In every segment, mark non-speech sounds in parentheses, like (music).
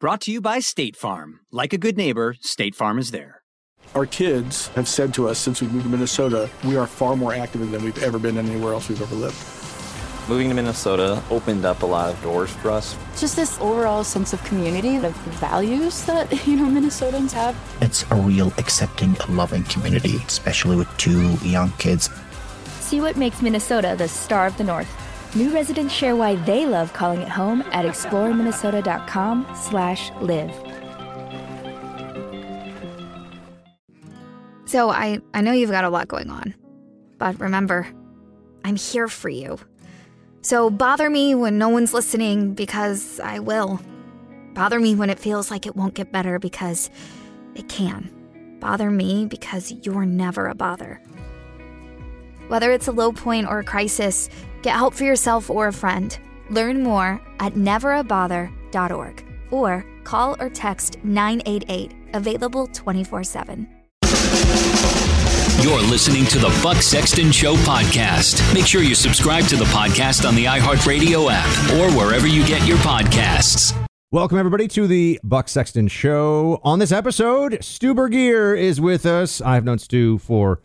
Brought to you by State Farm. Like a good neighbor, State Farm is there. Our kids have said to us since we moved to Minnesota, we are far more active than we've ever been anywhere else we've ever lived. Moving to Minnesota opened up a lot of doors for us. Just this overall sense of community, of values that, (laughs) you know, Minnesotans have. It's a real accepting, loving community, especially with two young kids. See what makes Minnesota the star of the North. New residents share why they love calling it home at exploreminnesota.com slash live. So I, I know you've got a lot going on. But remember, I'm here for you. So bother me when no one's listening because I will. Bother me when it feels like it won't get better because it can. Bother me because you're never a bother. Whether it's a low point or a crisis, get help for yourself or a friend. Learn more at neverabother.org or call or text 988, available 24 7. You're listening to the Buck Sexton Show podcast. Make sure you subscribe to the podcast on the iHeartRadio app or wherever you get your podcasts. Welcome, everybody, to the Buck Sexton Show. On this episode, Stu Burguiere is with us. I've known Stu for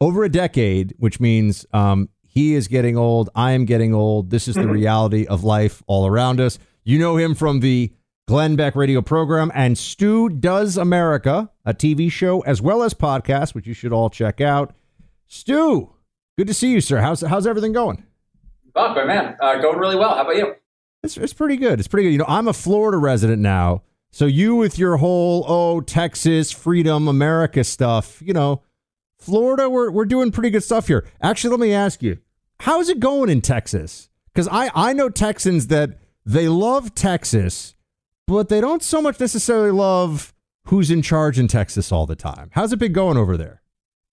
over a decade, which means um, he is getting old. I am getting old. This is the reality of life all around us. You know him from the Glenn Beck radio program and Stu Does America, a TV show as well as podcast, which you should all check out. Stu, good to see you, sir. How's how's everything going? Buck, my man, uh, going really well. How about you? It's it's pretty good. It's pretty good. You know, I'm a Florida resident now, so you with your whole oh Texas freedom America stuff, you know Florida, we're, we're doing pretty good stuff here. Actually, let me ask you, how's it going in Texas? Because I, I know Texans that they love Texas, but they don't so much necessarily love who's in charge in Texas all the time. How's it been going over there?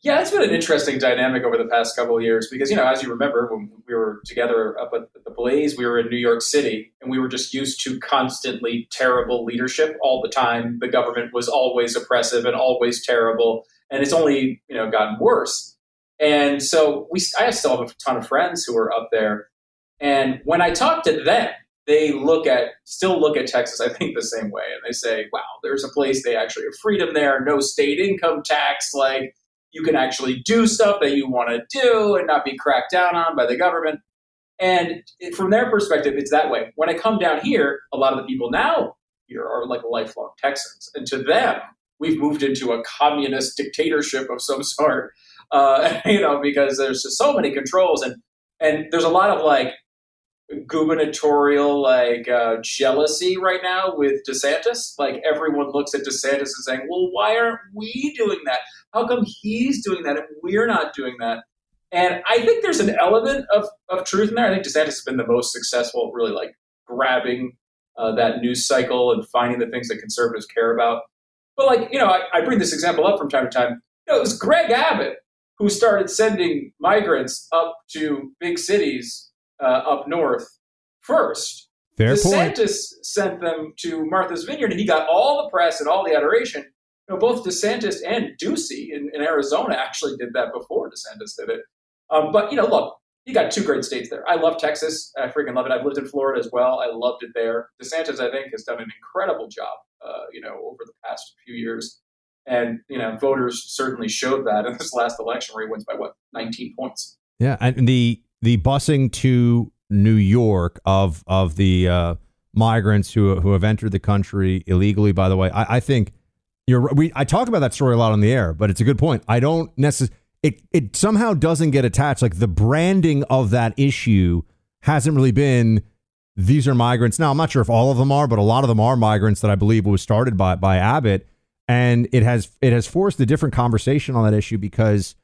Yeah, it's been an interesting dynamic over the past couple of years because, you know, as you remember, when we were together up at the Blaze, we were in New York City and we were just used to constantly terrible leadership all the time. The government was always oppressive and always terrible and it's only you know gotten worse. And so we, I still have a ton of friends who are up there, and when I talk to them, they look at still look at Texas, I think, the same way, and they say, "Wow, there's a place they actually have freedom there, no state income tax, like." You can actually do stuff that you want to do and not be cracked down on by the government. And from their perspective, it's that way. When I come down here, a lot of the people now here are like lifelong Texans. And to them, we've moved into a communist dictatorship of some sort. Uh, (laughs) you know, because there's just so many controls and and there's a lot of like gubernatorial like uh, jealousy right now with DeSantis. Like everyone looks at DeSantis and saying, "Well, why aren't we doing that? How come he's doing that and we're not doing that?" And I think there's an element of, of truth in there. I think DeSantis has been the most successful, really like grabbing uh, that news cycle and finding the things that conservatives care about. But like, you know, I, I bring this example up from time to time. You know, it was Greg Abbott who started sending migrants up to big cities uh, up north first. Fair DeSantis point. sent them to Martha's Vineyard, and he got all the press and all the adoration. You know, both DeSantis and Ducey in, in Arizona actually did that before DeSantis did it. Um, but you know, look, you got two great states there. I love Texas. I freaking love it. I've lived in Florida as well. I loved it there. DeSantis, I think, has done an incredible job. Uh, you know, over the past few years, and you know, voters certainly showed that in this last election where he wins by what 19 points. Yeah, and the the busing to New York of of the uh, migrants who who have entered the country illegally. By the way, I, I think you're we. I talk about that story a lot on the air, but it's a good point. I don't necessarily. It it somehow doesn't get attached. Like the branding of that issue hasn't really been. These are migrants. Now I'm not sure if all of them are, but a lot of them are migrants that I believe was started by by Abbott, and it has it has forced a different conversation on that issue because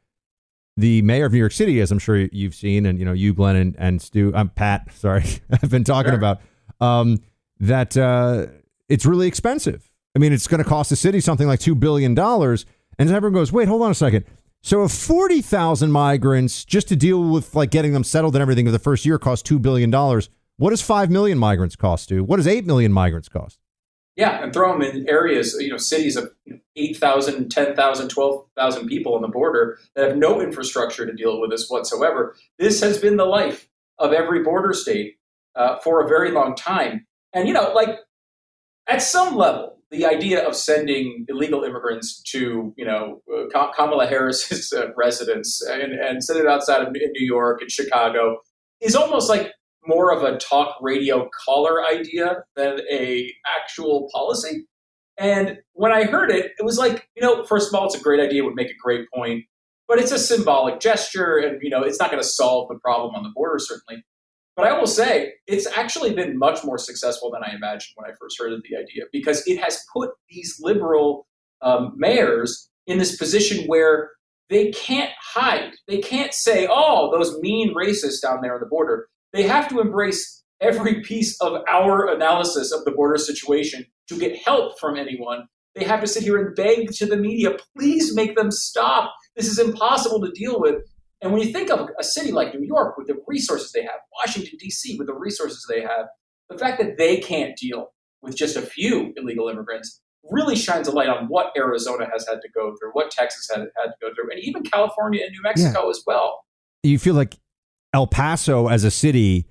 the mayor of New York City, as I'm sure you've seen, and you know you, Glenn and, and Stu, I'm Pat. (laughs) Sorry, (laughs) I've been talking sure. about um, that. Uh, it's really expensive. I mean, it's going to cost the city something like two billion dollars, and everyone goes, "Wait, hold on a second. So if forty thousand migrants just to deal with like getting them settled and everything for the first year cost two billion dollars, what does five million migrants cost? To what does eight million migrants cost? Yeah, and throw them in areas, you know, cities of 8,000, 10,000, 12,000 people on the border that have no infrastructure to deal with this whatsoever. This has been the life of every border state uh, for a very long time. And, you know, like at some level, the idea of sending illegal immigrants to, you know, uh, Kamala Harris's uh, residence and, and sending it outside of New York and Chicago is almost like more of a talk radio caller idea than a actual policy. And when I heard it, it was like, you know, first of all, it's a great idea, would make a great point, but it's a symbolic gesture, and you know, it's not going to solve the problem on the border, certainly. But I will say, it's actually been much more successful than I imagined when I first heard of the idea, because it has put these liberal um, mayors in this position where they can't hide. They can't say, "Oh, those mean racists down there on the border." They have to embrace every piece of our analysis of the border situation to get help from anyone. They have to sit here and beg to the media, please make them stop. This is impossible to deal with. And when you think of a city like New York with the resources they have, Washington, D.C., with the resources they have, the fact that they can't deal with just a few illegal immigrants really shines a light on what Arizona has had to go through, what Texas had, had to go through, and even California and New Mexico yeah. as well. You feel like El Paso as a city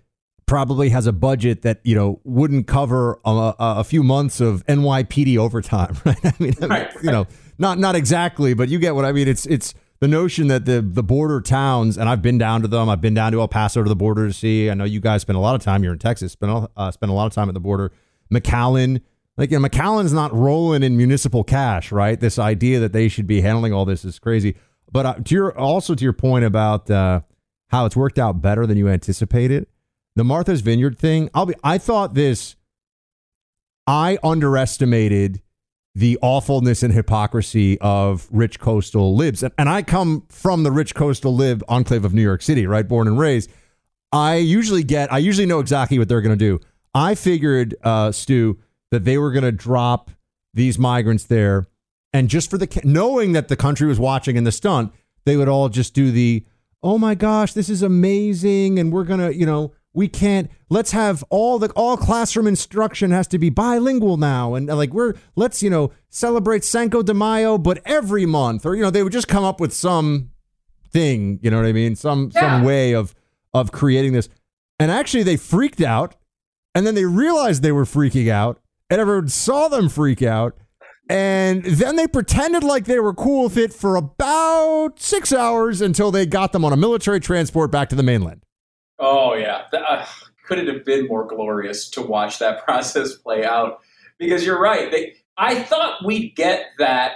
probably has a budget that you know wouldn't cover a, a few months of NYPD overtime, (laughs) right? I mean, right, you know, not not exactly, but you get what I mean. It's it's the notion that the the border towns, and I've been down to them. I've been down to El Paso to the border to see. I know you guys spend a lot of time here in Texas. Spend uh, spend a lot of time at the border. McAllen, like you know, McAllen's not rolling in municipal cash, right? This idea that they should be handling all this is crazy. But uh, to your also to your point about. Uh, how it's worked out better than you anticipated. The Martha's Vineyard thing, I'll be I thought this I underestimated the awfulness and hypocrisy of rich coastal libs. And, and I come from the rich coastal lib enclave of New York City, right? Born and raised. I usually get, I usually know exactly what they're going to do. I figured, uh, Stu, that they were going to drop these migrants there. And just for the, knowing that the country was watching in the stunt, they would all just do the, oh my gosh, this is amazing. And we're going to, you know, we can't let's have all the all classroom instruction has to be bilingual now and uh, like we're let's you know celebrate Cinco de Mayo but every month or you know they would just come up with some thing you know what I mean some yeah. some way of of creating this and actually they freaked out and then they realized they were freaking out and everyone saw them freak out and then they pretended like they were cool with it for about six hours until they got them on a military transport back to the mainland. Oh, yeah. Uh, could it have been more glorious to watch that (laughs) process play out? Because you're right. They, I thought we'd get that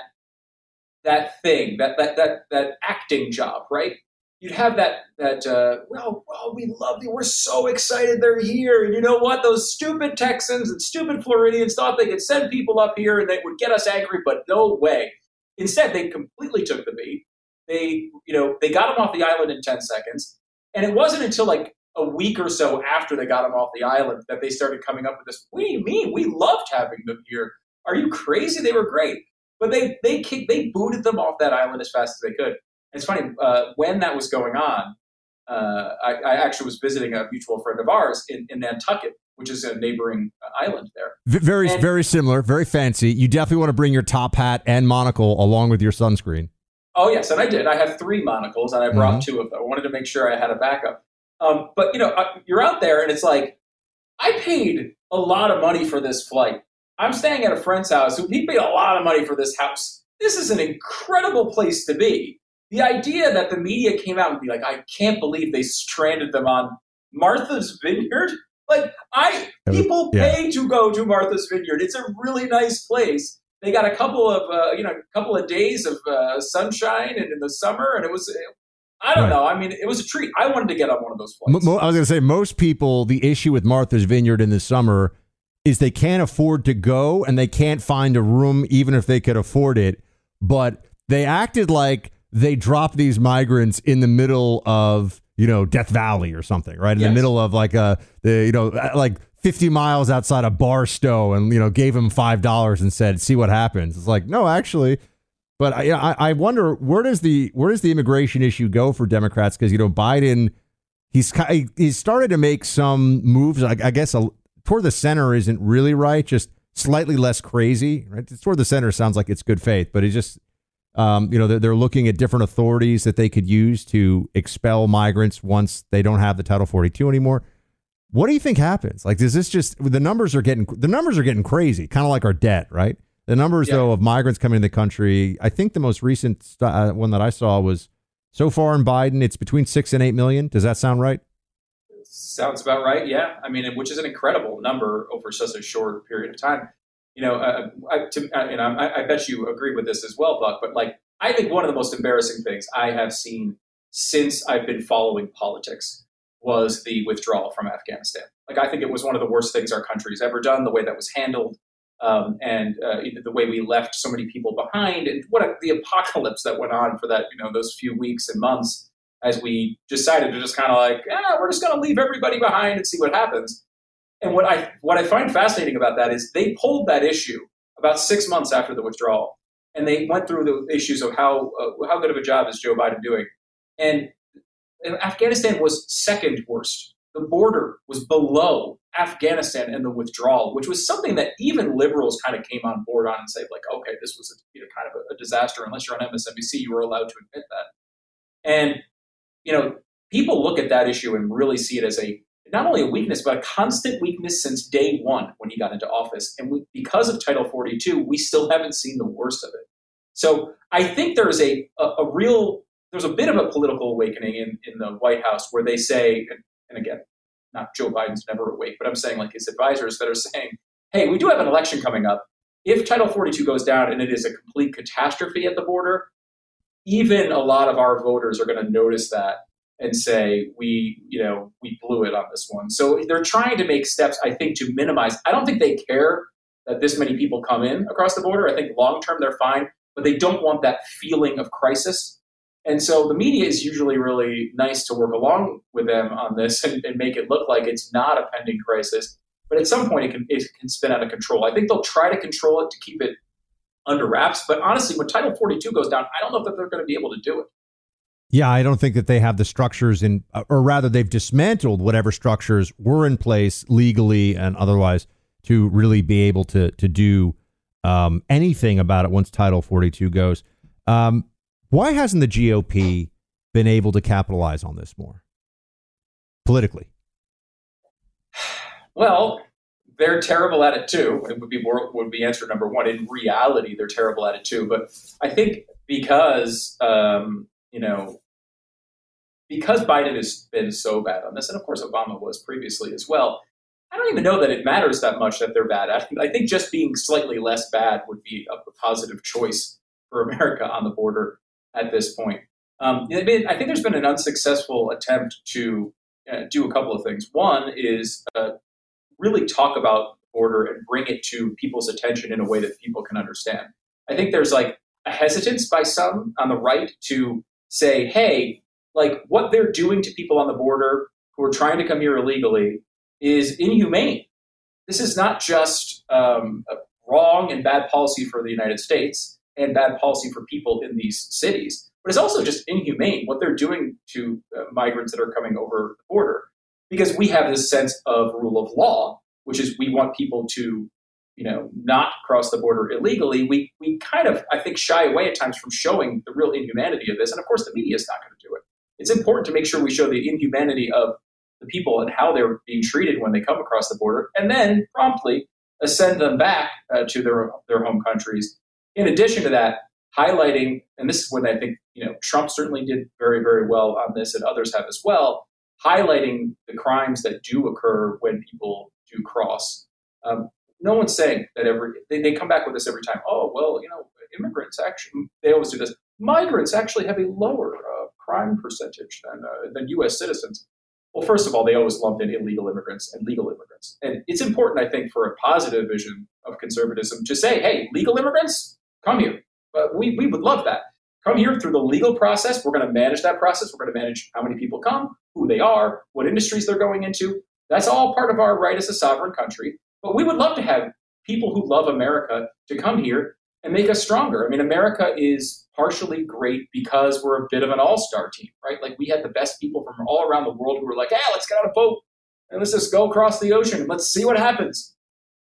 that thing, that that that that acting job, right? You'd have that that uh, well, well, we love you. We're so excited they're here. And you know what? Those stupid Texans and stupid Floridians thought they could send people up here and they would get us angry, but no way. Instead, they completely took the bait. They, you know, they got them off the island in ten seconds, and it wasn't until like a week or so after they got them off the island that they started coming up with this. What do you mean? We loved having them here. Are you crazy? They were great, but they they kicked, they booted them off that island as fast as they could it's funny uh, when that was going on. Uh, I, I, actually was visiting a mutual friend of ours in, in Nantucket which is a neighboring island there. Very, and, very similar, very fancy. You definitely want to bring your top hat and monocle along with your sunscreen. Oh yes, and I did. I have three monocles, and I brought mm-hmm. two of them. I wanted to make sure I had a backup. Um, but you know, uh, you're out there, and it's like I paid a lot of money for this flight. I'm staying at a friend's house who he paid a lot of money for this house. This is an incredible place to be. The idea that the media came out and be like, I can't believe they stranded them on Martha's Vineyard. (laughs) Like I people yeah. pay to go to Martha's Vineyard. It's a really nice place. They got a couple of uh, you know a couple of days of uh, sunshine and in the summer, and it was I don't right. know. I mean, it was a treat. I wanted to get on one of those flights. Mo- I was going to say, most people, the issue with Martha's Vineyard in the summer is they can't afford to go and they can't find a room, even if they could afford it. But they acted like they dropped these migrants in the middle of, you know, Death Valley or something, right? In yes. the middle of like a, the, you know, uh, like 50 miles outside of Barstow and, you know, gave them $5 and said, see what happens. It's like, no, actually, but I, I wonder where does the where does the immigration issue go for Democrats? Because you know Biden, he's he's started to make some moves. I, I guess a, toward the center isn't really right, just slightly less crazy. Right, toward the center sounds like it's good faith, but it just um, you know they're, they're looking at different authorities that they could use to expel migrants once they don't have the Title 42 anymore. What do you think happens? Like, does this just the numbers are getting the numbers are getting crazy, kind of like our debt, right? The numbers, yeah. though, of migrants coming into the country, I think the most recent st- uh, one that I saw was so far in Biden, it's between six and eight million. Does that sound right? Sounds about right. Yeah, I mean, which is an incredible number over such a short period of time. You know, uh, I, to, uh, I, I bet you agree with this as well, Buck. But like, I think one of the most embarrassing things I have seen since I've been following politics was the withdrawal from Afghanistan. Like, I think it was one of the worst things our country's ever done. The way that was handled, um, and uh, the way we left so many people behind, and what a, the apocalypse that went on for that you know those few weeks and months as we decided to just kind of like, yeah, we're just going to leave everybody behind and see what happens. And what I what I find fascinating about that is they pulled that issue about six months after the withdrawal, and they went through the issues of how uh, how good of a job is Joe Biden doing, and Afghanistan was second worst. The border was below Afghanistan and the withdrawal, which was something that even liberals kind of came on board on and said, like, okay, this was a, you know, kind of a, a disaster. Unless you're on MSNBC, you were allowed to admit that. And you know, people look at that issue and really see it as a not only a weakness, but a constant weakness since day one when he got into office. And we, because of Title 42, we still haven't seen the worst of it. So I think there's a, a, a real, there's a bit of a political awakening in, in the White House where they say, and, and again, not Joe Biden's never awake, but I'm saying like his advisors that are saying, hey, we do have an election coming up. If Title 42 goes down and it is a complete catastrophe at the border, even a lot of our voters are going to notice that and say we you know we blew it on this one so they're trying to make steps i think to minimize i don't think they care that this many people come in across the border i think long term they're fine but they don't want that feeling of crisis and so the media is usually really nice to work along with them on this and, and, make it look like it's not a pending crisis. But at some point, it can, it can spin out of control. I think they'll try to control it to keep it under wraps. But honestly, when Title 42 goes down, I don't know if they're going to be able to do it. Yeah, I don't think that they have the structures in, uh, or rather, they've dismantled whatever structures were in place legally and otherwise to really be able to to do um, anything about it once Title 42 goes. Um, why hasn't the GOP been able to capitalize on this more politically? (sighs) Well, they're terrible at it too. It would be more, would be answer number one. In reality, they're terrible at it too. But I think because um, you know because Biden has been so bad on this, and of course Obama was previously as well. I don't even know that it matters that much that they're bad. I, I think just being slightly less bad would be a positive choice for America on the border at this point. Um, I think there's been an unsuccessful attempt to uh, do a couple of things. One is uh, really talk about the border and bring it to people's attention in a way that people can understand. I think there's like a hesitance by some on the right to say, hey, like what they're doing to people on the border who are trying to come here illegally is inhumane. This is not just um, wrong and bad policy for the United States and bad policy for people in these cities. But it's also just inhumane what they're doing to uh, migrants that are coming over the border because we have this sense of rule of law which is we want people to, you know, not cross the border illegally, we we kind of I think shy away at times from showing the real inhumanity of this. And of course, the media is not going to do it. It's important to make sure we show the inhumanity of the people and how they're being treated when they come across the border, and then promptly send them back uh, to their their home countries. In addition to that, highlighting, and this is when I think you know Trump certainly did very very well on this, and others have as well, highlighting the crimes that do occur when people do cross. Um, no one's saying that every they, they come back with this every time. Oh well, you know, immigrants actually they always do this. Migrants actually have a lower uh, crime percentage than uh, than U.S. citizens. Well, first of all, they always lumped in illegal immigrants and legal immigrants, and it's important, I think, for a positive vision of conservatism to say, "Hey, legal immigrants, come here." But we we would love that. Come here through the legal process. We're going to manage that process. We're going to manage how many people come, who they are, what industries they're going into. That's all part of our right as a sovereign country. But we would love to have people who love America to come here and make us stronger. I mean, America is partially great because we're a bit of an all star team, right? Like we had the best people from all around the world who were like, hey, let's get on a boat and let's just go across the ocean and let's see what happens.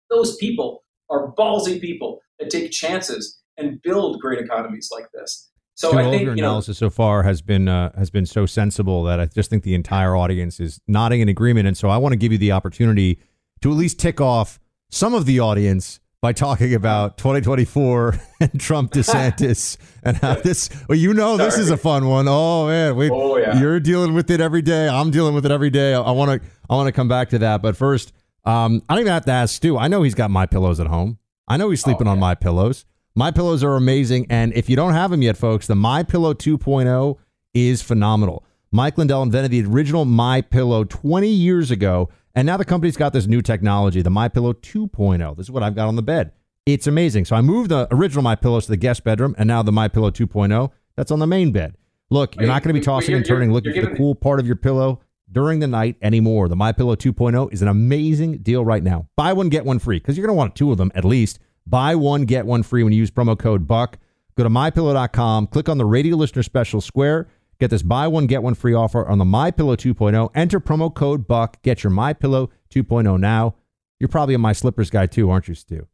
Those people are ballsy people that take chances and build great economies like this. So Stu, I think your you know, analysis so far has been uh, has been so sensible that I just think the entire audience is nodding in agreement. And so I want to give you the opportunity to at least tick off some of the audience by talking about 2024 (laughs) and Trump (laughs) DeSantis and how this. Well, you know, this is a fun one. Oh man, we, Oh, yeah. you're dealing with it every day. I'm dealing with it every day. I want to I want to come back to that, but first, um, I don't even have to ask Stu. I know he's got my pillows at home. I know he's sleeping on my pillows. My pillows are amazing, and if you don't have them yet, folks, the My Pillow 2.0 is phenomenal. Mike Lindell invented the original My Pillow 20 years ago, and now the company's got this new technology, the My Pillow 2.0. This is what I've got on the bed. It's amazing. So I moved the original My Pillows to the guest bedroom, and now the My Pillow 2.0 that's on the main bed. Look, you're not going to be tossing and turning looking for the cool part of your pillow during the night anymore. The My Pillow 2.0 is an amazing deal right now. Buy one get one free because you're going to want two of them at least. Buy one get one free when you use promo code Buck. Go to mypillow.com, click on the radio listener special square, get this buy one get one free offer on the My Pillow 2.0. Enter promo code Buck. Get your My Pillow 2.0 now. You're probably a My Slippers guy too, aren't you, Stu?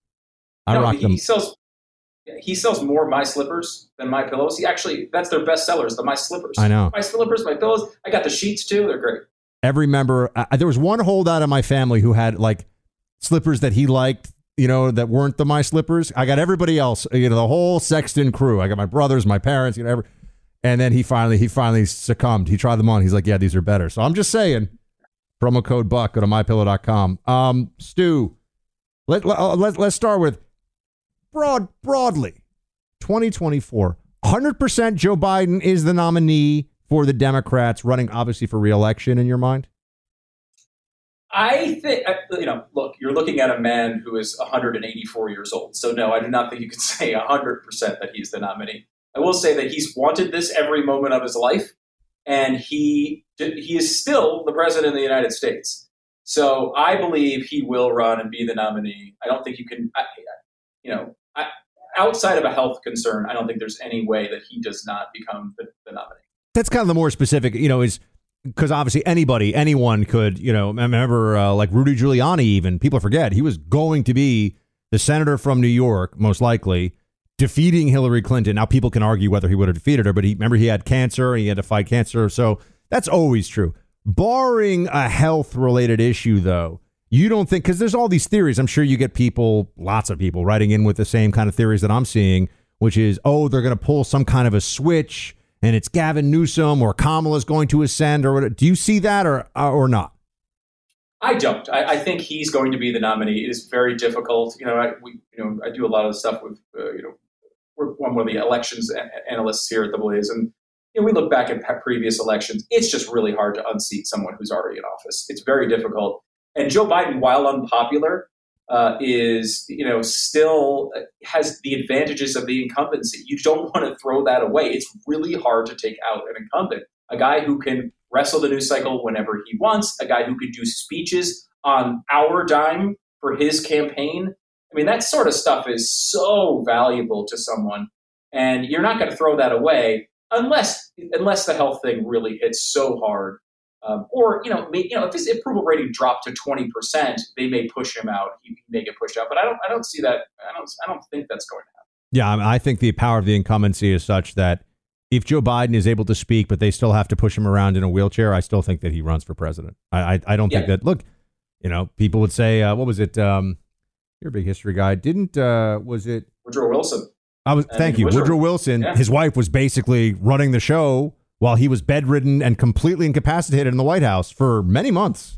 I no, rock he, them. he sells he sells more my slippers than my pillows. He actually that's their best sellers, the my slippers. I know. My slippers, my pillows. I got the sheets too. They're great. every member I, there was one holdout in my family who had like slippers that he liked you know that weren't the my slippers i got everybody else you know the whole sexton crew i got my brothers my parents you know every, and then he finally he finally succumbed he tried them on he's like yeah these are better so i'm just saying promo code buck go to mypillow.com um stu let, uh, let, let's start with broad broadly 2024 100% joe biden is the nominee for the democrats running obviously for reelection in your mind I think you know. Look, you're looking at a man who is 184 years old. So no, I do not think you can (laughs) say 100 percent that he's the nominee. I will say that he's wanted this every moment of his life, and he he is still the president of the United States. So I believe he will run and be the nominee. I don't think you can, I, you know, I, outside of a health concern, I don't think there's any way that he does not become the, the nominee. that's kind of the more specific, you know, is because obviously anybody, anyone could, you know, I remember uh, like Rudy Giuliani, even people forget he was going to be the senator from New York, most likely defeating Hillary Clinton. Now people can argue whether he would have defeated her, but he remember he had cancer and he had to fight cancer, so that's always true. Barring a health related issue, though, you don't think because there's all these theories. I'm sure you get people, lots of people, writing in with the same kind of theories that I'm seeing, which is, oh, they're going to pull some kind of a switch and it's Gavin Newsom or Kamala's going to ascend or whatever. Do you see that or uh, or not? I don't. I, I think he's going to be the nominee. It is very difficult. You know, I, we, you know, I do a lot of stuff with, uh, you know, we're one of the elections analysts here at the Blaze, and you know, we look back at previous elections. It's just really hard to unseat someone who's already in office. It's very difficult. And Joe Biden, while unpopular, uh, is you know still uh, has the advantages of the incumbency. You don't (laughs) want to throw that away. It's really hard to take out an incumbent, a guy who can wrestle the news cycle whenever he wants, a guy who can do speeches on our dime for his campaign. I mean, that sort of stuff is so valuable to someone, and you're not going to throw that away unless unless the health thing really hits so hard Um, or you know, you know, if his approval rating dropped to twenty percent, they may push him out. He may get pushed out, but I don't. I don't see that. I don't. I don't think that's going to happen. Yeah, I think the power of the incumbency is such that if Joe Biden is able to speak, but they still have to push him around in a wheelchair, I still think that he runs for president. I I, I don't yeah. think that. Look, you know, people would say, uh, what was it? Um, you're a big history guy. Didn't uh, was it Woodrow Wilson? I was. I thank you, Woodrow, Woodrow Wilson. Yeah. His wife was basically running the show while he was bedridden and completely incapacitated in the White House for many months.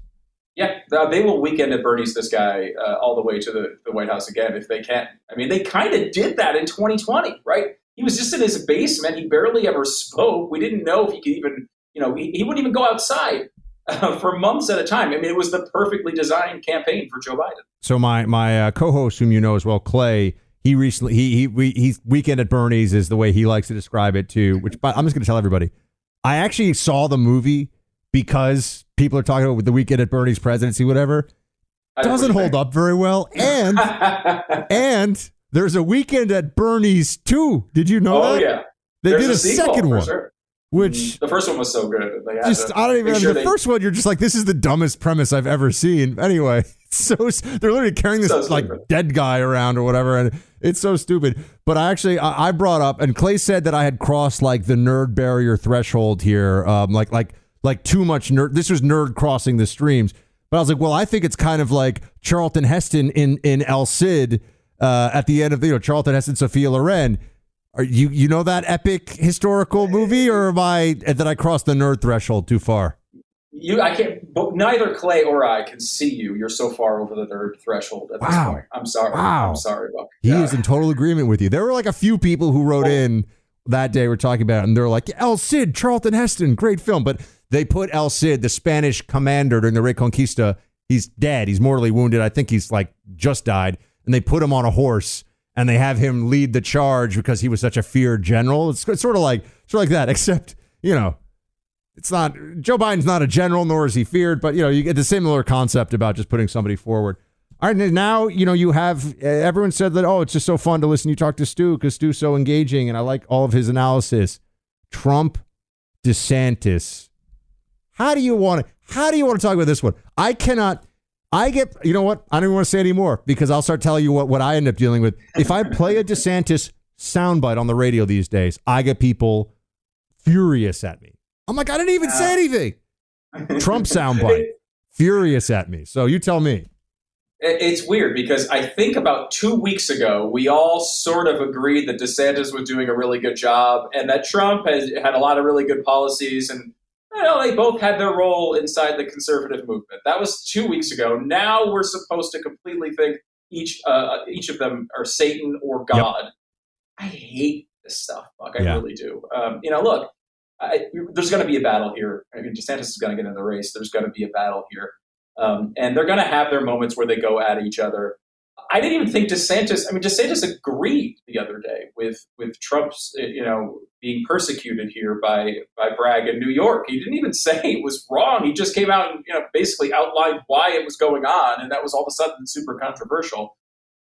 Yeah, they will weekend at Bernie's this guy uh, all the way to the, the White House again if they can. I mean, they kind of did that in 2020, right? He was just in his basement. He barely ever spoke. We didn't know if he could even, you know, he, he wouldn't even go outside uh, for months at a time. I mean, it was the perfectly designed campaign for Joe Biden. So my my uh, co-host, whom you know as well, Clay, he recently he he we, he's weekend at Bernie's is the way he likes to describe it too. Which I'm just going to tell everybody. I actually saw the movie because people are talking about the weekend at Bernie's presidency, whatever. Doesn't hold up very well, and (laughs) and there's a weekend at Bernie's too. Did you know oh, that? yeah. They There's did a, a second one. Sure. Which mm, the first one was so good. just I don't even. Sure the they, first one, you're just like, this is the dumbest premise I've ever seen. Anyway, (laughs) so they're literally carrying this so like dead guy around or whatever, and it's so stupid. But I actually I, I, brought up, and Clay said that I had crossed like the nerd barrier threshold here, um, like like like too much nerd. This was nerd crossing the streams. But I was like, well, I think it's kind of like Charlton Heston in in El Cid uh, at the end of the, you know Charlton Heston, Sophia Loren are you you know that epic historical movie, or am I that I crossed the nerd threshold too far? You, I can't. But neither Clay or I can see you. You're so far over the nerd threshold at wow. this point. I'm sorry. Wow. I'm sorry, Buck. He yeah. is in total agreement with you. There were like a few people who wrote oh. in that day. We're talking about, it, and they're like, El Cid, Charlton Heston, great film. But they put El Cid, the Spanish commander during the Reconquista. He's dead. He's mortally wounded. I think he's like just died. And they put him on a horse and they have him lead the charge because he was such a feared general. It's, it's sort of like sort of like that, (laughs) except you know, it's not Joe Biden's not a general, nor is he feared. But you know, you get the similar concept about just putting somebody forward. All right, now you know you have everyone said that. Oh, it's just so fun to listen. You talk to Stu because Stu's so engaging, and I like all of his analysis. Trump, DeSantis. How do you want to? How do you want to talk about this one? I cannot. I get, you know what? I don't even want to say anymore because I'll start telling you what, what I end up dealing with. If I play a DeSantis soundbite on the radio these days, I get people furious at me. I'm like, I didn't even say anything. (laughs) Trump soundbite, furious at me. So you tell me. It's weird because I think about two weeks ago, we all sort of agreed that DeSantis was doing a really good job and that Trump has had a lot of really good policies and know, they both had their role inside the conservative movement. That was two weeks ago. Now we're supposed to completely think each uh, each of them are Satan or God. Yep. I hate this stuff, Buck. I yeah. really do. Um, you know, look, I, there's going to be a battle here. I mean, DeSantis is going to get in the race. There's going to be a battle here, um, and they're going to have their moments where they go at each other. I didn't even think DeSantis. I mean, DeSantis agreed the other day with with Trump's, you know, being persecuted here by by Bragg in New York. He didn't even (laughs) say it was wrong. He just came out and you know basically outlined why it was going on, and that was all of a sudden super controversial.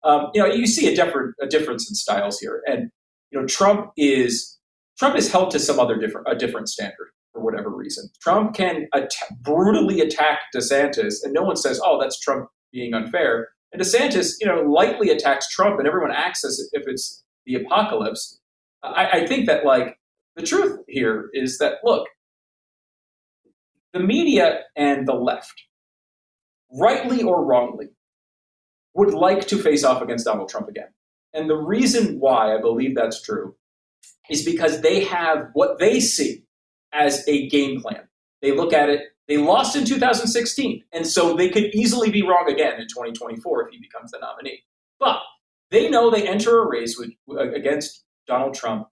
Um, you know, you see a different a difference in styles here, and you know, Trump is Trump is held to some other different a different standard for whatever reason. Trump can at- brutally attack DeSantis, and no one says, "Oh, that's Trump being unfair." And DeSantis, you know, lightly attacks Trump, and everyone acts as if it's the apocalypse. I, I think that like the truth here is that look, the media and the left, rightly or wrongly, would like to face off against Donald Trump again. And the reason why I believe that's true is because they have what they see as a game plan. They look at it, they lost in 2016, and so they could easily be wrong again in 2024 if he becomes the nominee. But they know they enter a race with, uh, against Donald Trump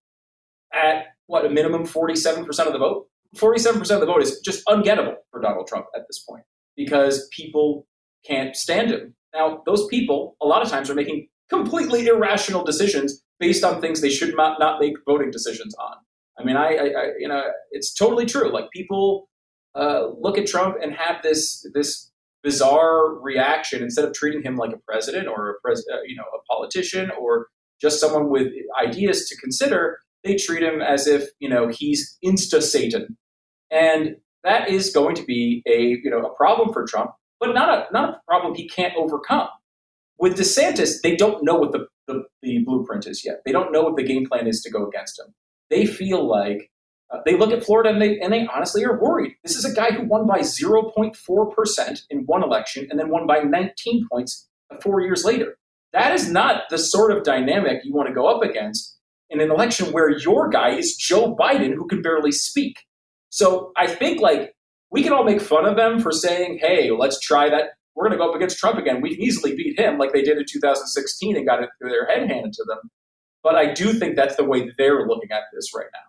at what a minimum 47% of the vote. 47% of the vote is just ungettable for Donald Trump at this point because people can't stand him. Now, those people a lot of times are making completely irrational decisions based on things they should not, not make voting decisions on. I mean, I, I, I you know, it's totally true. Like people uh, look at Trump and have this this bizarre reaction instead of treating him like a president or a pres- uh, you know a politician or just someone with ideas to consider, they treat him as if, you know, he's insta Satan. And that is going to be a you know a problem for Trump, but not a not a problem he can't overcome. With DeSantis, they don't know what the, the, the blueprint is yet. They don't know what the game plan is to go against him. They feel like uh, they look at Florida and they and they honestly are worried. This is a guy who won by 0.4 percent in one election and then won by 19 points four years later. That is not the sort of dynamic you want to go up against in an election where your guy is Joe Biden, who can barely speak. So I think like we can all make fun of them for saying, "Hey, let's try that." We're going to go up against Trump again. We can easily beat him, like they did in 2016, and got it through their head handed to them. But I do think that's the way they're looking at this right now.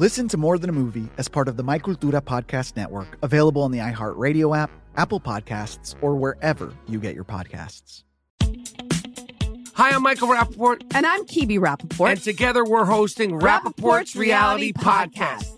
Listen to More Than a Movie as part of the My Cultura Podcast Network, available on the iHeartRadio app, Apple Podcasts, or wherever you get your podcasts. Hi, I'm Michael Rapaport. And I'm Kebe Rapaport. And together we're hosting Rapaport's, Rapaport's Reality, Reality Podcast. Podcast.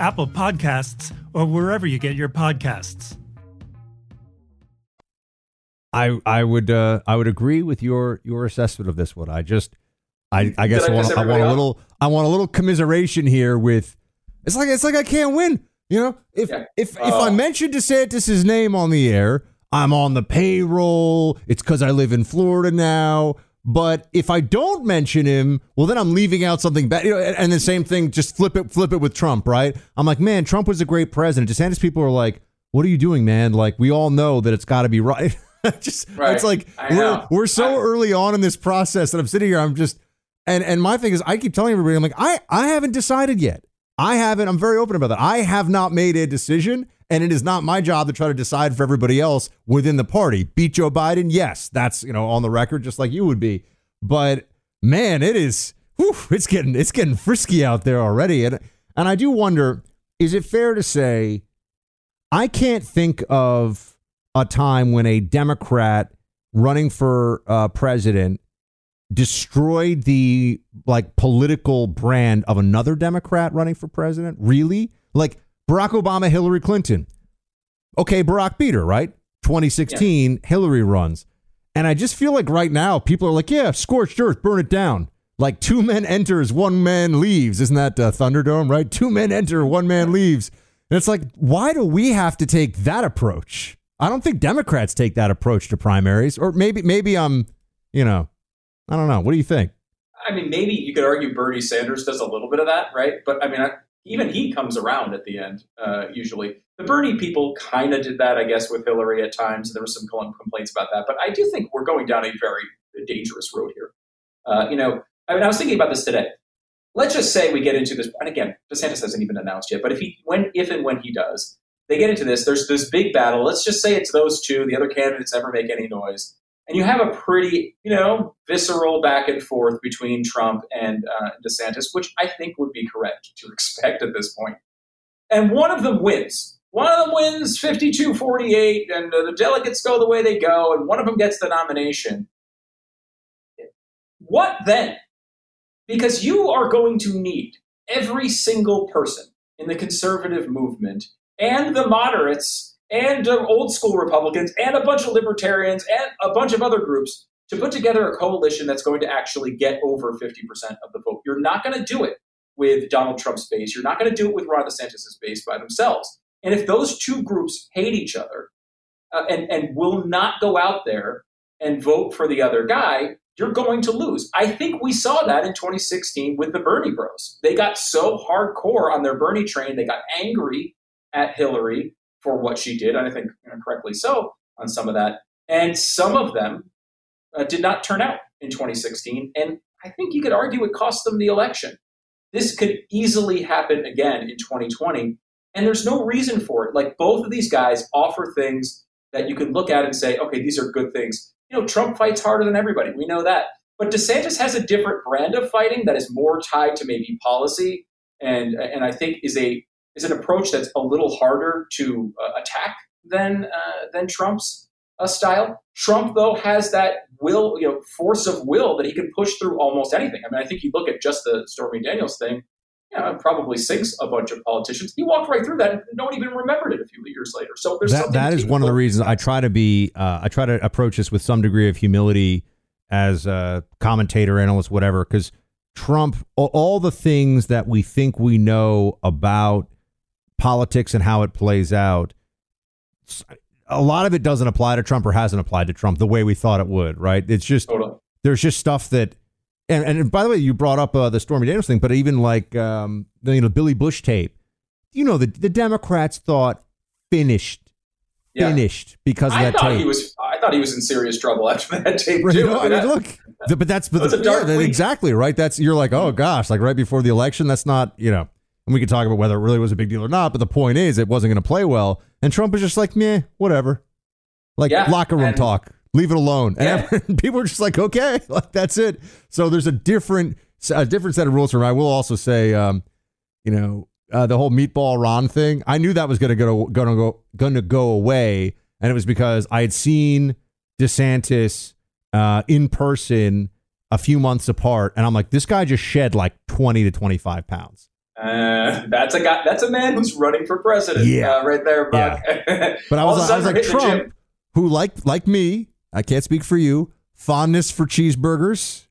Apple Podcasts, or wherever you get your podcasts. I I would uh, I would agree with your your assessment of this one. I just I I guess I, I want I want a little I want a little commiseration here with it's like it's like I can't win. You know, if yeah. if uh, if I mention DeSantis' name on the air, I'm on the payroll. It's because I live in Florida now. But if I don't mention him, well, then I'm leaving out something bad. You know, and, and the same thing, just flip it, flip it with Trump, right? I'm like, man, Trump was a great president. DeSantis people are like, what are you doing, man? Like, we all know that it's got to be right. (laughs) just Right. it's like we're we're so early on in this process that I'm sitting here. I'm just and and my thing is, I keep telling everybody, I'm like, I I haven't decided yet. I haven't. I'm very open about that. I have not made a decision, and it is not my job to try to decide for everybody else within the party. Beat Joe Biden, yes, that's you know on the record, just like you would be. But man, it is. Whew, it's getting it's getting frisky out there already, and and I do wonder, is it fair to say, I can't think of a time when a Democrat running for uh, president destroyed the like political brand of another Democrat running for president? Really? Like Barack Obama, Hillary Clinton. Okay, Barack beat her, right? 2016, Hillary runs. And I just feel like right now people are like, yeah, scorched earth, burn it down. Like two men enters, one man leaves. Isn't that uh, Thunderdome, right? Two men enter, one man leaves. And it's like, why do we have to take that approach? I don't think Democrats take that approach to primaries, or maybe maybe I'm, you know, I don't know. What do you think? I mean, maybe you could argue Bernie Sanders does a little bit of that, right? But I mean, I, even he comes around at the end, uh, usually. The Bernie people kind of did that, I guess, with Hillary at times. There were some complaints about that. But I do think we're going down a very dangerous road here. Uh, you know, I mean, I was thinking about this today. Let's just say we get into this, and again, DeSantis hasn't even announced yet. But if he, when, if and when he does, they get into this. There's this big battle. Let's just say it's those two. The other candidates never make any noise and you have a pretty, you know, visceral back and forth between Trump and uh, DeSantis, which I think would be correct to expect at this point. And one of them wins. One of them wins 52 48, and the delegates go the way they go, and one of them gets the nomination. What then? Because you are going to need every single person in the conservative movement and the moderates and uh, old school Republicans and a bunch of libertarians and a bunch of other groups to put together a coalition that's going to actually get over 50% of the vote. You're not going to do it with Donald Trump's base. You're not going to do it with Ron DeSantis' base by themselves. And if those two groups hate each other uh, and, and will not go out there and vote for the other guy, you're going to lose. I think we saw that in 2016 with the Bernie bros. They got so hardcore on their Bernie train, they got angry at Hillary for what she did, and I think correctly so on some of that. And some of them uh, did not turn out in 2016, and I think you could argue it cost them the election. This could easily happen again in 2020, and there's no reason for it. Like both of these guys offer things that you can look at and say, okay, these are good things. You know, Trump fights harder than everybody. We know that. But DeSantis has a different brand of fighting that is more tied to maybe policy and and I think is a is an approach that's a little harder to uh, attack than uh, than Trump's uh, style. Trump though has that will, you know, force of will that he can push through almost anything. I mean, I think you look at just the Stormy Daniels thing. You know, it probably sinks a bunch of politicians. He walked right through that, no one even remembered it a few years later. So there's that something that is one of the reasons I try to be uh, I try to approach this with some degree of humility as a commentator, analyst, whatever. Because Trump, all the things that we think we know about politics and how it plays out, a lot of it doesn't apply to Trump or hasn't applied to Trump the way we thought it would. Right? It's just Totally. there's just stuff that. And, and by the way, you brought up uh, the Stormy Daniels thing, but even like um, the you know Billy Bush tape, you know the the Democrats thought finished Yeah. finished because of I that thought tape. he was. I thought he was in serious trouble after that tape Right, too. you know, I mean, that- look, th- but that's but the, yeah, that- exactly right. That's you're like, oh gosh, like right before the election. That's not you know. And we could talk about whether it really was a big deal or not. But the point is, it wasn't going to play well. And Trump was just like, meh, whatever. Like Yeah, locker room and- talk, leave it alone. And Yeah. everyone- (laughs) people are just like, okay, (laughs) like that's it. So there's a different a different set of rules for him. I will also say, um, you know, uh, the whole meatball Ron thing. I knew that was going to go going to go going to go away, and it was because I had seen DeSantis uh, in person a few months apart, and I'm like, this guy just shed like 20 to 25 pounds. Uh, that's a guy. That's a man who's running for president. Yeah. uh, right there, Buck. (laughs) But I was, I was like, we're hitting the Trump, who like like me, I can't speak for you, fondness for cheeseburgers.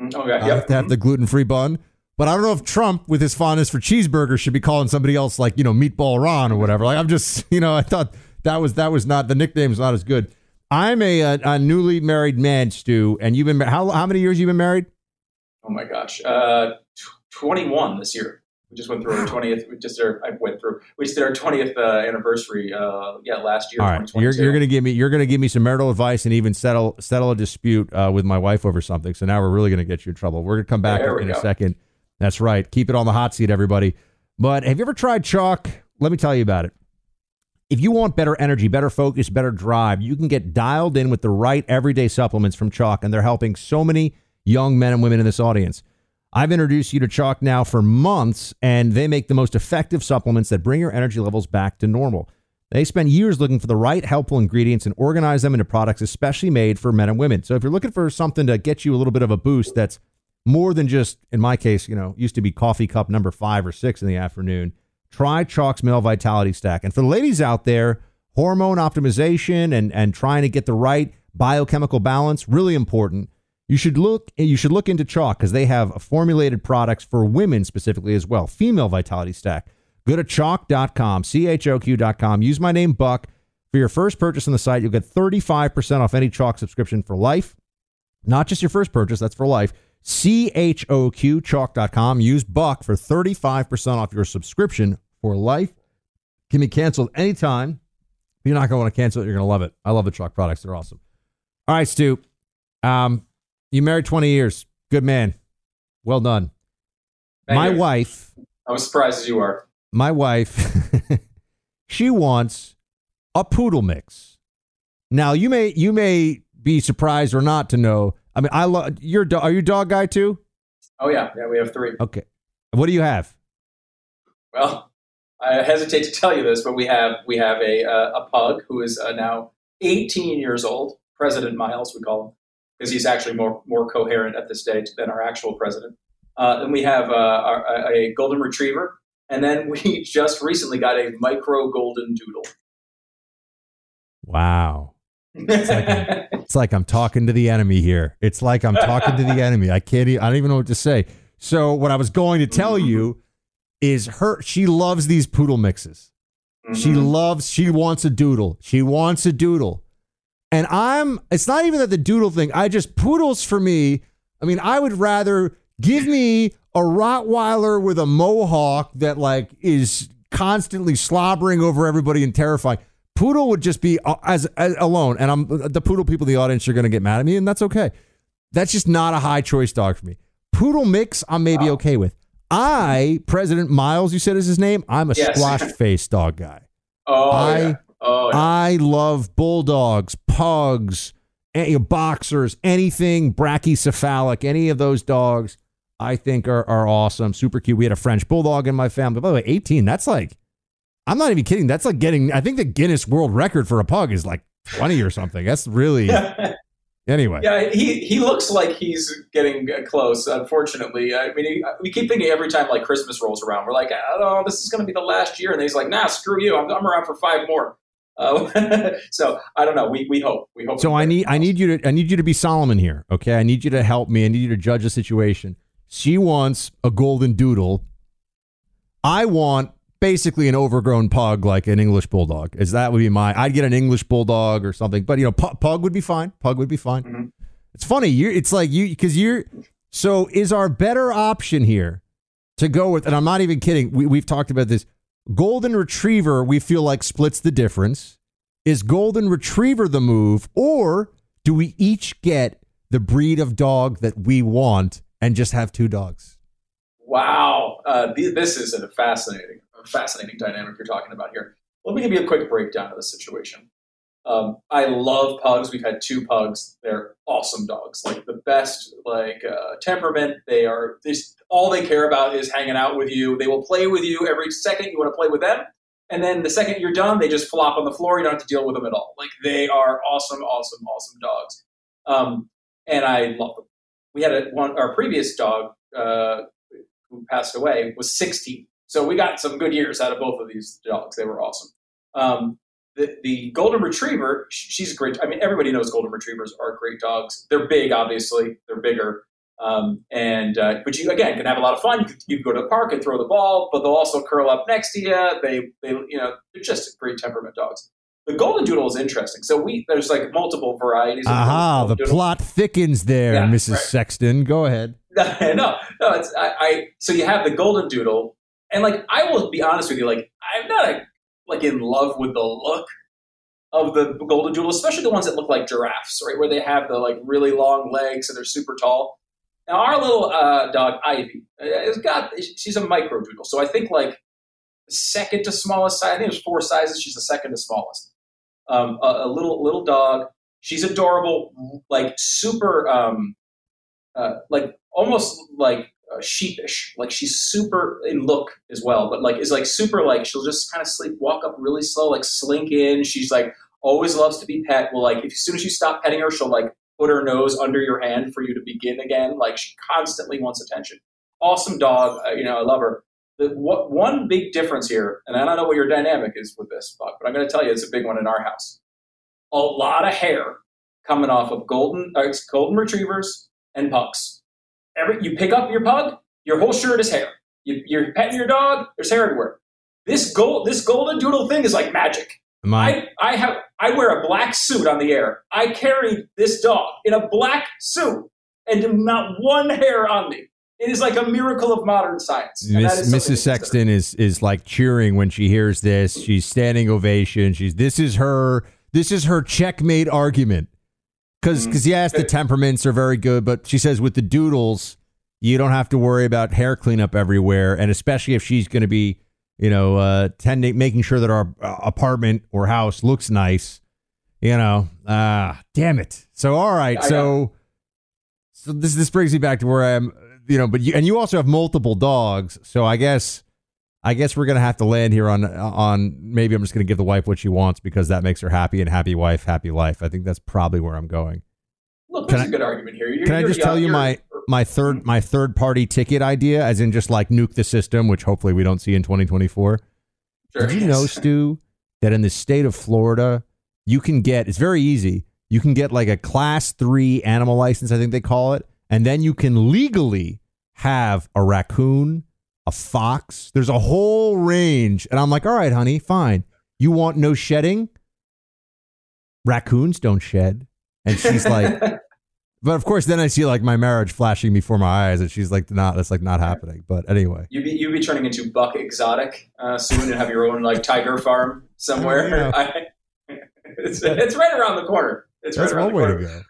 Mm, Okay. I Yep. have to have the gluten free bun. But I don't know if Trump, with his fondness for cheeseburgers, should be calling somebody else like, you know, meatball Ron or whatever. Like, I'm just, (laughs) you know, I thought that was that was not the nickname's not as good. I'm a, a, a newly married man, Stu, and you've been how how many years you been married? Oh my gosh, uh, tw- 21 this year. We just went through our 20th. We just our, I went through. We just did our 20th uh, anniversary. Uh, yeah, last year. All right, you're, you're gonna give me you're gonna give me some marital advice and even settle settle a dispute uh, with my wife over something. So now we're really gonna get you in trouble. We're gonna come back we in a second. That's right. Keep it on the hot seat, everybody. But have you ever tried Choq? Let me tell you about it. If you want better energy, better focus, better drive, you can get dialed in with the right everyday supplements from Choq, and they're helping so many young men and women in this audience. I've introduced you to Choq now for months, and they make the most effective supplements that bring your energy levels back to normal. They spend years looking for the right helpful ingredients and organize them into products especially made for men and women. So if you're looking for something to get you a little bit of a boost that's more than just, in my case, you know, used to be coffee cup number five or six in the afternoon, try Choq's Male Vitality Stack. And for the ladies out there, hormone optimization and, and trying to get the right biochemical balance, really important. You should look you should look into Choq because they have formulated products for women specifically as well. Female Vitality Stack. Go to choq.com, C-H-O-Q.com. Use my name Buck. For your first purchase on the site, you'll get 35% off any Choq subscription for life. Not just your first purchase, that's for life. C-H-O-Q, choq.com. Use Buck for 35% off your subscription for life. Can be canceled anytime. You're not going to want to cancel it. You're going to love it. I love the Choq products. They're awesome. All right, Stu. Um, you married 20 years. Good man. Well done. Thank my you. wife, I was surprised as you are. my wife, (laughs) she wants a poodle mix. Now you may you may be surprised or not to know. I mean, I love your do- are you a dog guy too? Oh yeah, yeah. We have three. Okay. What do you have? Well, I hesitate to tell you this, but we have we have a uh, a pug who is uh, now 18 years old. President Miles, we call him, because he's actually more more coherent at this stage than our actual president. Uh, then we have uh, our, a, a golden retriever, and then we (laughs) just recently got a micro golden doodle. Wow. It's like, I'm, (laughs) it's like I'm talking to the enemy here. It's like I'm talking to the (laughs) enemy. I can't. I don't even know what to say. So what I was going to tell you is her. She loves these poodle mixes. She loves. She wants a doodle. She wants a doodle. And I'm. It's not even that the doodle thing. I just poodles for me. I mean, I would rather give me a Rottweiler with a mohawk that like is constantly slobbering over everybody and terrifying. Poodle would just be uh, as, as alone, and I'm the poodle people in the audience are going to get mad at me, and that's okay. That's just not a high choice dog for me. Poodle mix, I'm maybe okay with. I, President Miles, you said is his name. I'm a Yes. squashed face dog guy. Oh I yeah. Oh yeah. I love bulldogs, pugs, boxers, anything brachycephalic, any of those dogs. I think are are awesome, super cute. We had a French bulldog in my family. By the way, 18. That's like, I'm not even kidding. That's like getting. I think the Guinness World Record for a pug is like 20 or something. That's really. (laughs) Anyway, Yeah, he, he looks like he's getting uh, close. Unfortunately, I mean, he, we keep thinking every time like Christmas rolls around, we're like, oh, this is going to be the last year, and he's like, nah, screw you, I'm, I'm around for five more. Uh, (laughs) so I don't know. We, we hope. We hope. So I need I need you to I need you to be Solomon here, okay? I need you to help me. I need you to judge the situation. She wants a golden doodle. I want basically an overgrown pug like an English bulldog. Is that would be my I'd get an English bulldog or something. But you know, pu- pug would be fine. Pug would be fine. It's funny. You it's like you cuz you're so is our better option here to go with and I'm not even kidding. We we've talked about this. Golden retriever we feel like splits the difference. Is golden retriever the move or do we each get the breed of dog that we want and just have two dogs? Wow, uh, this is a fascinating, fascinating dynamic you're talking about here. Let me give you a quick breakdown of the situation. Um, I love pugs. We've had two pugs. They're awesome dogs, like the best, like uh, temperament. They are this. All they care about is hanging out with you. They will play with you every second you want to play with them, and then the second you're done, they just flop on the floor. You don't have to deal with them at all. Like they are awesome, awesome, awesome dogs, um, and I love them. We had a, one our previous dog uh, who passed away was 16. So we got some good years out of both of these dogs. They were awesome. Um, the, the golden retriever, sh- she's great. I mean, everybody knows golden retrievers are great dogs. They're big, obviously. They're bigger. Um, and uh, but you again can have a lot of fun. You can, you can go to the park and throw the ball, but they'll also curl up next to you. They they you know they're just great temperament dogs. The golden doodle is interesting. So we there's like multiple varieties. Of Aha, the doodle. plot thickens there, Yeah, Mrs. right. Sexton. Go ahead. (laughs) no, no, it's I, I. So you have the golden doodle, and like I will be honest with you, like I'm not a, like in love with the look of the golden doodle, especially the ones that look like giraffes, right? Where they have the like really long legs and they're super tall. Now our little uh, dog Ivy uh, has got she's a micro doodle, so I think like second to smallest size. I think there's four sizes. She's the second to smallest. Um, a, a little little dog. She's adorable, like super, um, uh, like almost like uh, sheepish. Like she's super in look as well, but like is like super like she'll just kind of sleep, walk up really slow, like slink in. She's like always loves to be pet. Well, like if, as soon as you stop petting her, she'll like put her nose under your hand for you to begin again. Like she constantly wants attention. Awesome dog, uh, you know I love her. The what, one big difference here, and I don't know what your dynamic is with this, Buck, but I'm going to tell you it's a big one in our house. A lot of hair coming off of golden uh, golden retrievers and pugs. Every you pick up your pug, your whole shirt is hair. You, you're petting your dog, there's hair everywhere. This gold this golden doodle thing is like magic. My, I, I have I wear a black suit on the air. I carry this dog in a black suit and not one hair on me. It is like a miracle of modern science. Miss, is Mrs. Sexton is is like cheering when she hears this. She's standing ovation. She's this is her this is her checkmate argument. Because Mm-hmm. yes, the temperaments are very good, but she says with the doodles, you don't have to worry about hair cleanup everywhere, and especially if she's going to be, you know, uh, tending making sure that our uh, apartment or house looks nice. You know, ah, damn it. So all right, so so this this brings me back to where I am. You know, but you and you also have multiple dogs, so I guess I guess we're gonna have to land here on on maybe I'm just gonna give the wife what she wants because that makes her happy and happy wife, happy life. I think that's probably where I'm going. Look, there's I- a good argument here. You're, Can I just tell you my my third mm-hmm. my third party ticket idea, as in just like nuke the system, which hopefully we don't see in 2024. Sure, Did you know. Stu, that in the state of Florida, you can get it's very easy. You can get like a class three animal license, I think they call it, and then you can legally have a raccoon, a fox. There's a whole range, and I'm like, all right, honey, fine. You want no shedding? Raccoons don't shed, and she's like. (laughs) But of course, then I see like my marriage flashing before my eyes, and she's like, "Not, that's like not happening." But anyway, You'd be, you'd be turning into Buck Exotic uh, soon and have your own like tiger farm somewhere. Yeah. I, (laughs) it's, it's right around the corner. It's that's right around one the way to corner. go.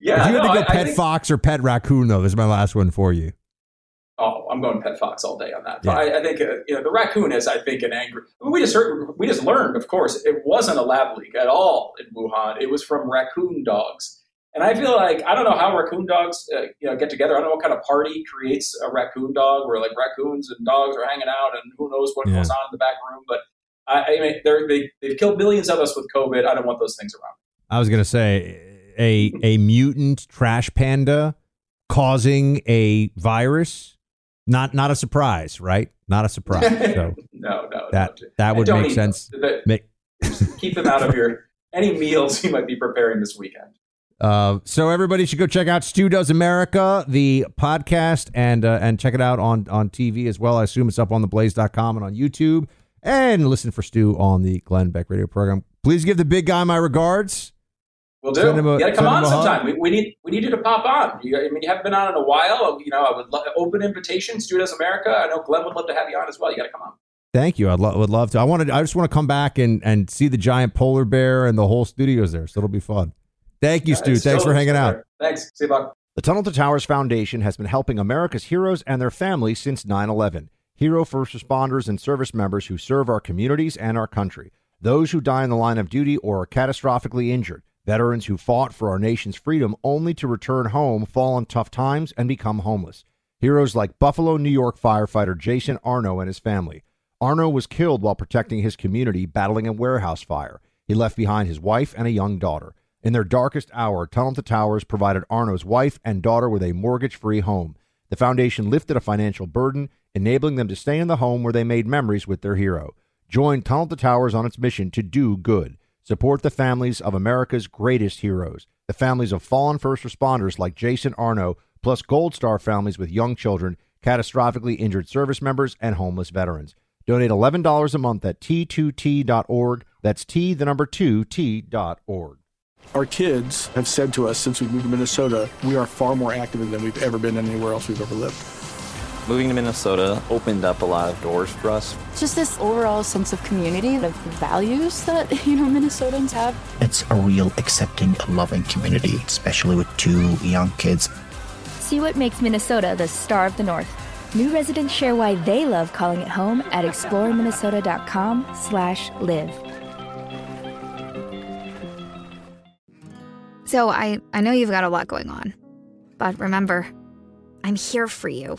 Yeah, if you had no, to go I- I pet think- fox or pet raccoon, though, this is my last one for you. Oh, I'm going pet fox all day on that. Yeah. I, I think uh, you know the raccoon is, I think, an angry. I mean, we just heard, we just learned, of course, it wasn't a lab leak at all in Wuhan. It was from raccoon dogs, and I feel like I don't know how raccoon dogs, uh, you know, get together. I don't know what kind of party creates a raccoon dog, where like raccoons and dogs are hanging out, and who knows what Yeah. goes on in the back room. But I, I mean, they're, they they've killed millions of us with COVID. I don't want those things around. I was gonna say a a mutant trash panda causing a virus. Not not a surprise, right? Not a surprise. So (laughs) no, no, that no. that would make sense. Make, (laughs) keep them out of your any meals you might be preparing this weekend. Uh, so everybody should go check out Stu Does America, the podcast, and uh, and check it out on on TV as well. I assume it's up on theblaze.com and on YouTube. And listen for Stu on the Glenn Beck radio program. Please give the big guy my regards. We'll do. Send him a- you got to come send on him a sometime. We, we need we need you to pop on. You, I mean, you haven't been on in a while. You know, I would lo- open invitation. Stu Does America. I know Glenn would love to have you on as well. You got to come on. Thank you. I'd lo- would love to. I wanted. I just want to come back and and see the giant polar bear and the whole studio's there. So it'll be fun. Thank you, Stu. It's Thanks still- for hanging out. there. Thanks. See you, Buck. The Tunnel to Towers Foundation has been helping America's heroes and their families since 9 11. Hero first responders and service members who serve our communities and our country. Those who die in the line of duty or are catastrophically injured. Veterans who fought for our nation's freedom only to return home, fall on tough times, and become homeless. Heroes like Buffalo, New York firefighter Jason Arno and his family. Arno was killed while protecting his community battling a warehouse fire. He left behind his wife and a young daughter. In their darkest hour, Tunnel to Towers provided Arno's wife and daughter with a mortgage free home. The foundation lifted a financial burden, enabling them to stay in the home where they made memories with their hero. Join Tunnel to Towers on its mission to do good. Support the families of America's greatest heroes, the families of fallen first responders like Jason Arno, plus Gold Star families with young children, catastrophically injured service members, and homeless veterans. Donate $11 a month at t2t.org That's T, the number two, T dot org. Our kids have said to us since we moved to Minnesota, we are far more active than we've ever been anywhere else we've ever lived. Moving to Minnesota opened up a lot of doors for us. Just this overall sense of community, and of values that, (laughs) you know, Minnesotans have. It's a real accepting, loving community, especially with two young kids. See what makes Minnesota the star of the North. New residents share why they love calling it home at exploreminnesota.com/live. So I, I know you've got a lot going on. But remember, I'm here for you.